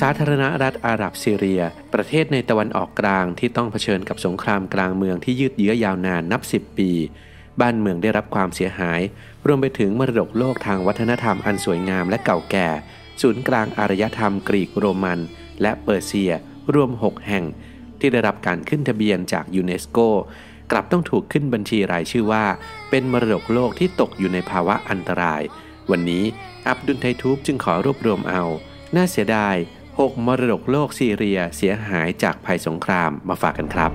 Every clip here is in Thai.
สาธารณรัฐอาหรับซีเรีย ประเทศในตะวันออกกลางที่ต้องเผชิญกับสงครามกลางเมืองที่ยืดเยื้อยาวนานนับสิบปี บ้านเมืองได้รับความเสียหาย รวมไปถึงมรดกโลกทางวัฒนธรรมอันสวยงามและเก่าแก่ ศูนย์กลางอารยธรรมกรีกโรมัน และเปอร์เซีย รวม 6 แห่ง ที่ได้รับการขึ้นทะเบียนจากยูเนสโกกลับต้องถูกขึ้นบัญชีรายชื่อว่า เป็นมรดกโลกที่ตกอยู่ในภาวะอันตราย วันนี้อับดุลไททูบจึงขอรวบรวมเอา น่าเสียดาย 6 มรดกโลกซีเรียเสียหายจากภัยสงครามมาฝากกันครับ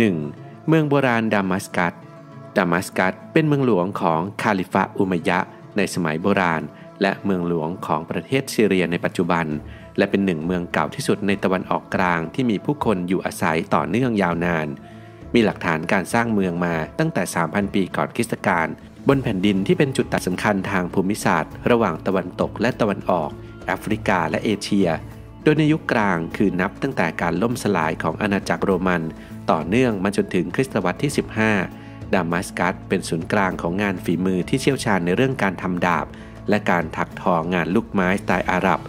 1. เมืองโบราณดามัสกัส ดามัสกัสเป็นเมืองหลวงของคาลิฟะอุมัยยะในสมัยโบราณ และเมืองหลวงของประเทศซีเรียในปัจจุบัน และเป็นหนึ่งเมืองเก่าที่สุดในตะวันออกกลางที่มีผู้คนอยู่อาศัยต่อเนื่องยาวนาน มีหลักฐานการสร้างเมืองมาตั้งแต่ 3,000 ปีก่อนคริสตกาลบนแผ่นดินที่เป็นจุดตัดสำคัญทางภูมิศาสตร์ ระหว่างตะวันตกและตะวันออก แอฟริกาและเอเชีย โดยในยุคกลางคือนับตั้งแต่การล่มสลายของอาณาจักรโรมัน ต่อเนื่องมาจนถึงคริสตวรรษที่ 15 ดามัสกัสเป็นศูนย์กลางของงานฝีมือที่เชี่ยวชาญในเรื่องการทำดาบ และการถักทองานลูกไม้สไตล์อาหรับ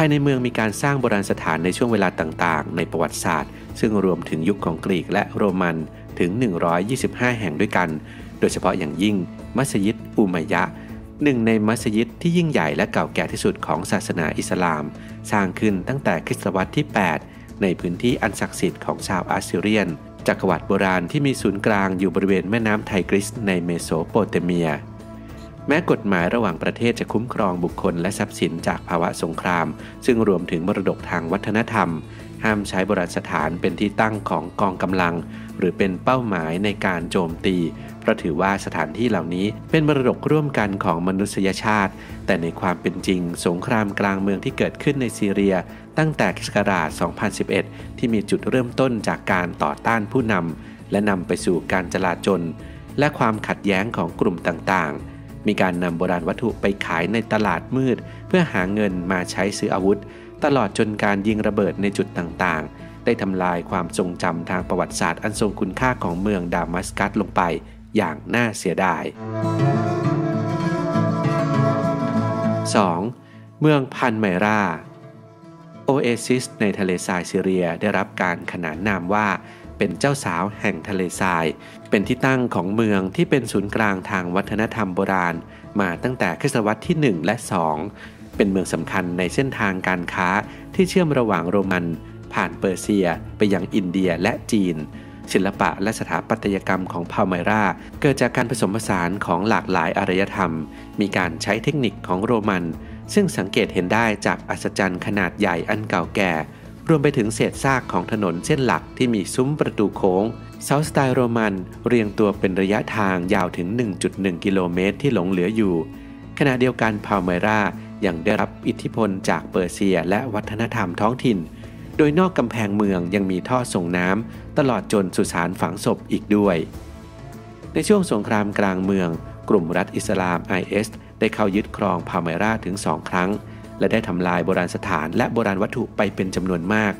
ภายในเมืองมีการสร้างโบราณสถานในช่วงเวลาต่างๆ ในประวัติศาสตร์ ซึ่งรวมถึงยุคของกรีกและโรมันถึง 125 แห่งด้วยกัน โดยเฉพาะอย่างยิ่ง มัสยิดอุมัยยะ หนึ่งในมัสยิดที่ยิ่งใหญ่และเก่าแก่ที่สุดของศาสนาอิสลาม สร้างขึ้นตั้งแต่คริสตวรรษที่ 8 ในพื้นที่อันศักดิ์สิทธิ์ของชาวอาสซิเรียน จักรวรรดิโบราณที่มีศูนย์กลางอยู่บริเวณแม่น้ำไทกริสในเมโสโปเตเมีย แม้กฎหมายระหว่างประเทศจะคุ้มครองบุคคลและทรัพย์สินจากภาวะสงคราม ซึ่งรวมถึงมรดกทางวัฒนธรรม ห้ามใช้โบราณสถานเป็นที่ตั้งของกองกำลัง หรือเป็นเป้าหมายในการโจมตี เพราะถือว่าสถานที่เหล่านี้เป็นมรดกร่วมกันของมนุษยชาติ แต่ในความเป็นจริง สงครามกลางเมืองที่เกิดขึ้นในซีเรีย ตั้งแต่คริสต์ศักราช 2011 ที่มีจุดเริ่มต้นจากการต่อต้านผู้นำและนำไปสู่การจลาจลและความขัดแย้งของกลุ่มต่างๆ มีการนำโบราณวัตถุไปขายในตลาดมืด เพื่อหาเงินมาใช้ซื้ออาวุธ ตลอดจนการยิงระเบิดในจุดต่างๆ ได้ทำลายความทรงจำทางประวัติศาสตร์อันทรงคุณค่าของเมืองดามัสกัสลงไปอย่างน่าเสียดาย 2. เมืองพันไมราโอเอซิสในทะเลทรายซีเรียได้รับการขนานนามว่า เป็นเจ้าสาวแห่งทะเลทราย เป็นที่ตั้งของเมืองที่เป็นศูนย์กลางทางวัฒนธรรมโบราณ มาตั้งแต่คศวรรษที่ 1 และ 2 เป็นเมืองสำคัญในเส้นทางการค้าที่เชื่อมระหว่างโรมัน ผ่านเปอร์เซีย ไปยังอินเดียและจีน ศิลปะและสถาปัตยกรรมของพาไมราเกิดจากการผสมผสานของหลากหลายอารยธรรม มีการใช้เทคนิคของโรมัน ซึ่งสังเกตเห็นได้จากอัศจรรย์ขนาดใหญ่อันเก่าแก่ รวมไปถึงเศษซากของถนนเส้นหลักที่มีซุ้มประตูโค้งเซาสไตล์โรมันเรียงตัวเป็นระยะทางยาวถึง 1.1 กิโลเมตรที่หลงเหลืออยู่ ขณะเดียวกันพาไมรายังได้รับอิทธิพลจากเปอร์เซียและวัฒนธรรมท้องถิ่น โดยนอกกำแพงเมืองยังมีท่อส่งน้ำตลอดจนสุสานฝังศพอีกด้วย ในช่วงสงครามกลางเมือง กลุ่มรัฐอิสลาม IS ได้เข้ายึดครองพาเมราถึงสองครั้ง และได้ทำลายโบราณสถานและโบราณวัตถุไปเป็นจำนวนมาก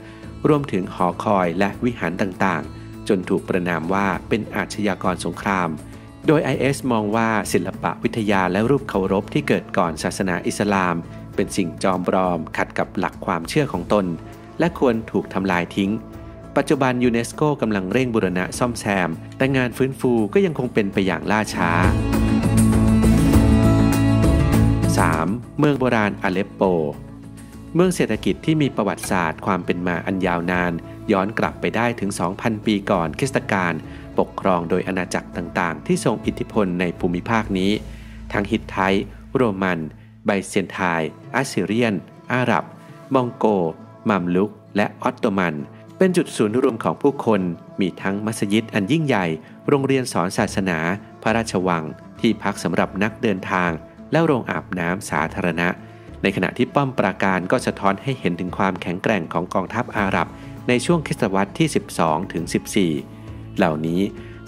รวมถึงหอคอยและวิหารต่างๆ จนถูกประนามว่าเป็นอาชญากรสงคราม โดย IS มองว่าศิลปะวิทยาและรูปเคารพที่เกิดก่อนศาสนาอิสลาม เป็นสิ่งจอมปลอม ขัดกับหลักความเชื่อของตน และควรถูกทำลายทิ้ง ปัจจุบันยูเนสโกกำลังเร่งบูรณะซ่อมแซม แต่งานฟื้นฟูก็ยังคงเป็นไปอย่างล่าช้า 3. เมืองโบราณอเลปโป เมืองเศรษฐกิจที่มีประวัติศาสตร์ความเป็นมาอันยาวนาน ย้อนกลับไปได้ถึง 2,000 ปีก่อนคริสตกาลปกครองโดยอาณาจักรต่างๆ ที่ทรงอิทธิพลในภูมิภาคนี้ ทั้งฮิตไทโรมัน ไบเซนไทอัสซีเรียน อาหรับ มองโก มัมลุก และออตโตมัน เป็นจุดศูนย์รวมของผู้คน มีทั้งมัสยิดอันยิ่งใหญ่ โรงเรียนสอนศาสนา พระราชวัง ที่พักสำหรับนักเดินทาง และโรงอาบน้ำสาธารณะ ในขณะที่ป้อมปราการก็สะท้อนให้เห็นถึงความแข็งแกร่งของกองทัพอาหรับ ในช่วงคริสตวรรษที่ 12 ถึง 14 เหล่านี้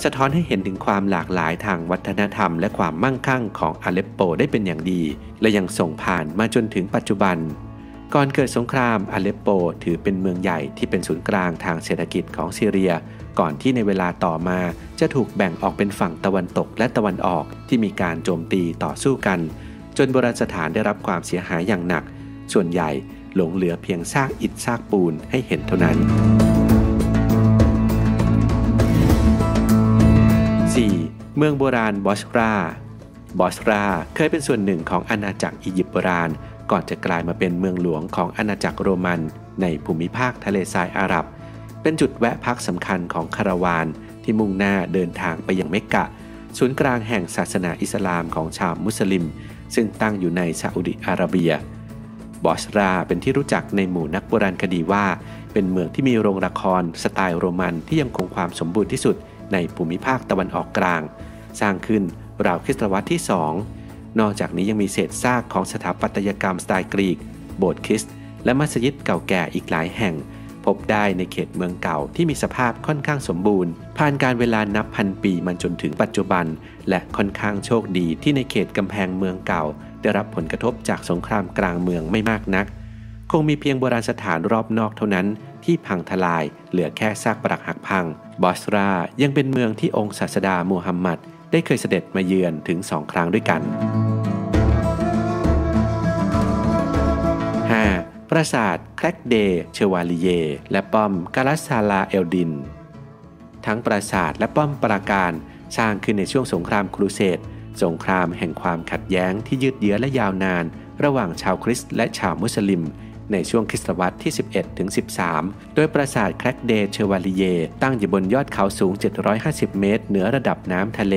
สะท้อนให้เห็นถึงความหลากหลายทางวัฒนธรรม และความมั่งคั่งของอาเลปโปได้เป็นอย่างดี และยังส่งผ่านมาจนถึงปัจจุบัน ก่อนเกิดสงครามอาเลปโปถือเป็นเมืองใหญ่ที่เป็นศูนย์กลางทางเศรษฐกิจของซีเรีย ก่อนที่ในเวลาต่อมาจะถูกแบ่งออกเป็นฝั่งตะวันตกและตะวันออกที่มีการโจมตีต่อสู้กัน จนโบราณสถานได้รับความเสียหายอย่างหนัก ส่วนใหญ่หลงเหลือเพียงซากอิฐซากปูนให้เห็นเท่านั้น 4. เมืองโบราณบอสราบอสราเคยเป็นส่วนหนึ่งของอาณาจักรอียิปต์โบราณ ก่อนจะกลายมาเป็นเมืองหลวงของอาณาจักรโรมัน ในภูมิภาคทะเลทรายอาหรับ เป็นจุดแวะพักสำคัญของคาราวานที่มุ่งหน้าเดินทางไปยังเมกกะ ศูนย์กลางแห่งศาสนาอิสลามของชาวมุสลิม ซึ่งตั้งอยู่ในซาอุดิอาระเบีย บอสราเป็นที่รู้จักในหมู่นักโบราณคดีว่า เป็นเมืองที่มีโรงละครสไตล์โรมันที่ยังคงความสมบูรณ์ที่สุดในภูมิภาคตะวันออกกลาง สร้างขึ้นราวคริสตวรรษที่ 2 นอกจากนี้ยังมีเศษซากของสถาปัตยกรรมสไตล์กรีก โบสถ์คริสต์และมัสยิดเก่าแก่อีกหลายแห่ง พบได้ในเขตเมืองเก่าที่มีสภาพค่อนข้างสมบูรณ์ ผ่านการเวลานับพันปีมันจนถึงปัจจุบัน และค่อนข้างโชคดีที่ในเขตกำแพงเมืองเก่า ได้รับผลกระทบจากสงครามกลางเมืองไม่มากนัก คงมีเพียงโบราณสถานรอบนอกเท่านั้น ที่พังทลายเหลือแค่ซากปรักหักพัง บอสรายังเป็นเมืองที่องค์ศาสดามูฮัมหมัดได้เคยเสด็จมาเยือนถึงสองครั้งด้วยกัน 5. ปราสาทแคลกเดเชวาลีเย และป้อมกาลัสซาลาเอลดิน ทั้งปราสาทและป้อมปราการสร้างขึ้นในช่วงสงครามครูเสดสงครามแห่งความขัดแย้งที่ยืดเยื้อและยาวนาน ระหว่างชาวคริสต์และชาวมุสลิม ในช่วงคริสตวรรษที่ 11ถึง13 โดยปราสาทแคลกเดเชวาลีเย ตั้งอยู่บนยอดเขาสูง 750 เมตร เหนือระดับน้ำทะเล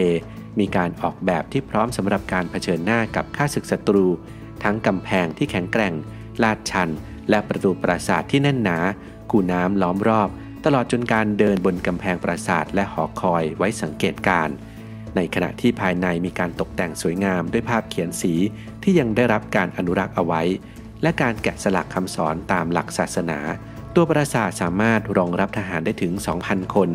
มีการออกแบบที่พร้อมสำหรับการเผชิญหน้ากับข้าศึกศัตรู ทั้งกำแพงที่แข็งแกร่ง ลาดชัน และประตูปราสาทที่แน่นหนาคูน้ำล้อมรอบ ตลอดจนการเดินบนกำแพงปราสาทและหอคอยไว้สังเกตการ ในขณะที่ภายในมีการตกแต่งสวยงามด้วยภาพเขียนสีที่ยังได้รับการอนุรักษ์เอาไว้ และการแกะสลักคำสอนตามหลักศาสนา ตัวปราสาทสามารถรองรับทหารได้ถึง 2,000 คน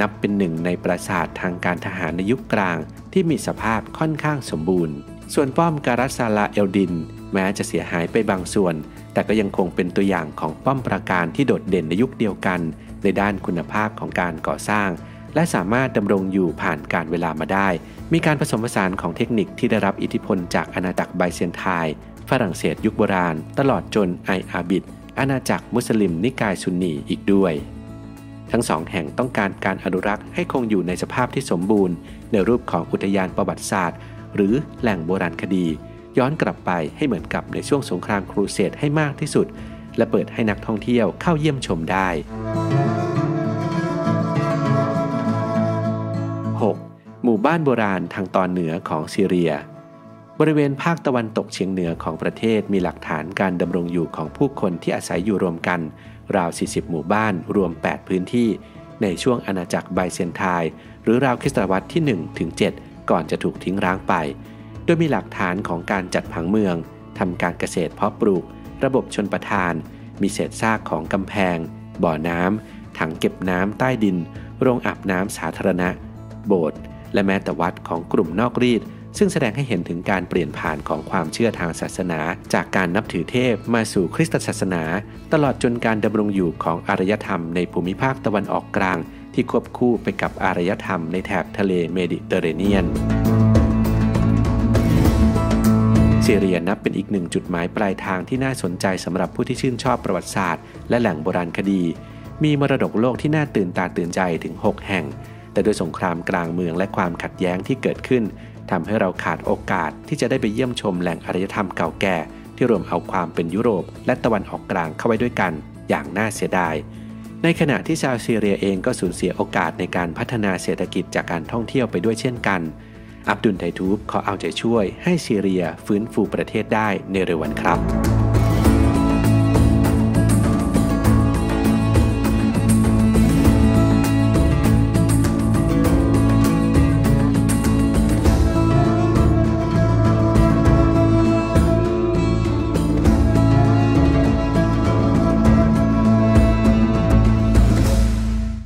นับเป็นหนึ่งในปราสาททางการทหารในยุคกลาง ที่มีสภาพค่อนข้างสมบูรณ์ส่วนป้อมการัสซาลาเอลดิน แม้จะเสียหายไปบางส่วน แต่ก็ยังคงเป็นตัวอย่างของป้อมปราการที่โดดเด่นในยุคเดียวกัน ในด้านคุณภาพของการก่อสร้าง และสามารถดำรงอยู่ผ่านการเวลามาได้ มีการผสมผสานของเทคนิคที่ได้รับอิทธิพลจากอาณาจักรไบเซนไทน์ฝรั่งเศสยุคโบราณ ตลอดจนไออาบิดอาณาจักรมุสลิมนิกายซุนนีอีกด้วย ทั้งสองแห่งต้องการการอนุรักษ์ให้คงอยู่ในสภาพที่สมบูรณ์ ในรูปของอุทยานประวัติศาสตร์ หรือแหล่งโบราณคดี ย้อนกลับไปให้เหมือนกับในช่วงสงครามครูเสดให้มากที่สุด และเปิดให้นักท่องเที่ยวเข้าเยี่ยมชมได้ 6. หมู่บ้านโบราณทางตอนเหนือของซีเรีย บริเวณภาคตะวันตกเฉียงเหนือของประเทศมีหลักฐานการดำรงอยู่ของผู้คนที่อาศัยอยู่รวมกัน ราว 40 หมู่บ้านรวม 8 พื้นที่ ในช่วงอาณาจักรไบเซนไทน์หรือราวคริสตวรรษที่1ถึง7ก่อนจะถูกทิ้งร้างไป โดยมีหลักฐานของการจัดผังเมืองทำการเกษตรเพาะปลูก ระบบชนประทาน มีเศษซากของกำแพง บ่อน้ำถังเก็บน้ำใต้ดิน โรงอาบน้ำสาธารณะ โบสถ์และแม้แต่วัดของกลุ่มนอกรีดซึ่งแสดงให้เห็นถึงการเปลี่ยนผ่านของความเชื่อทางศาสนา จากการนับถือเทพมาสู่คริสตศาสนา ตลอดจนการดำรงอยู่ของอารยธรรมในภูมิภาคตะวันออกกลาง ที่ควบคู่ไปกับอารยธรรมในแถบทะเลเมดิเตอร์เรเนียน ซีเรียนับเป็นอีกหนึ่งจุดหมายปลายทางที่น่าสนใจสำหรับผู้ที่ชื่นชอบประวัติศาสตร์ และแหล่งโบราณคดี มีมรดกโลกที่น่าตื่นตาตื่นใจถึง 6 แห่ง แต่โดยสงครามกลางเมืองและความขัดแย้งที่เกิดขึ้นทำให้เราขาดโอกาสที่จะได้ไปเยี่ยมชมแหล่งอารยธรรมเก่าแก่ ที่รวมเอาความเป็นยุโรป และตะวันออกกลางเข้าไว้ด้วยกัน อย่างน่าเสียดาย ในขณะที่ชาวซีเรียเองก็สูญเสียโอกาสในการพัฒนาเศรษฐกิจจากการท่องเที่ยวไปด้วยเช่นกัน อับดุลไททูบขอเอาใจช่วยให้ซีเรียฟื้นฟูประเทศได้ในเร็ววันครับ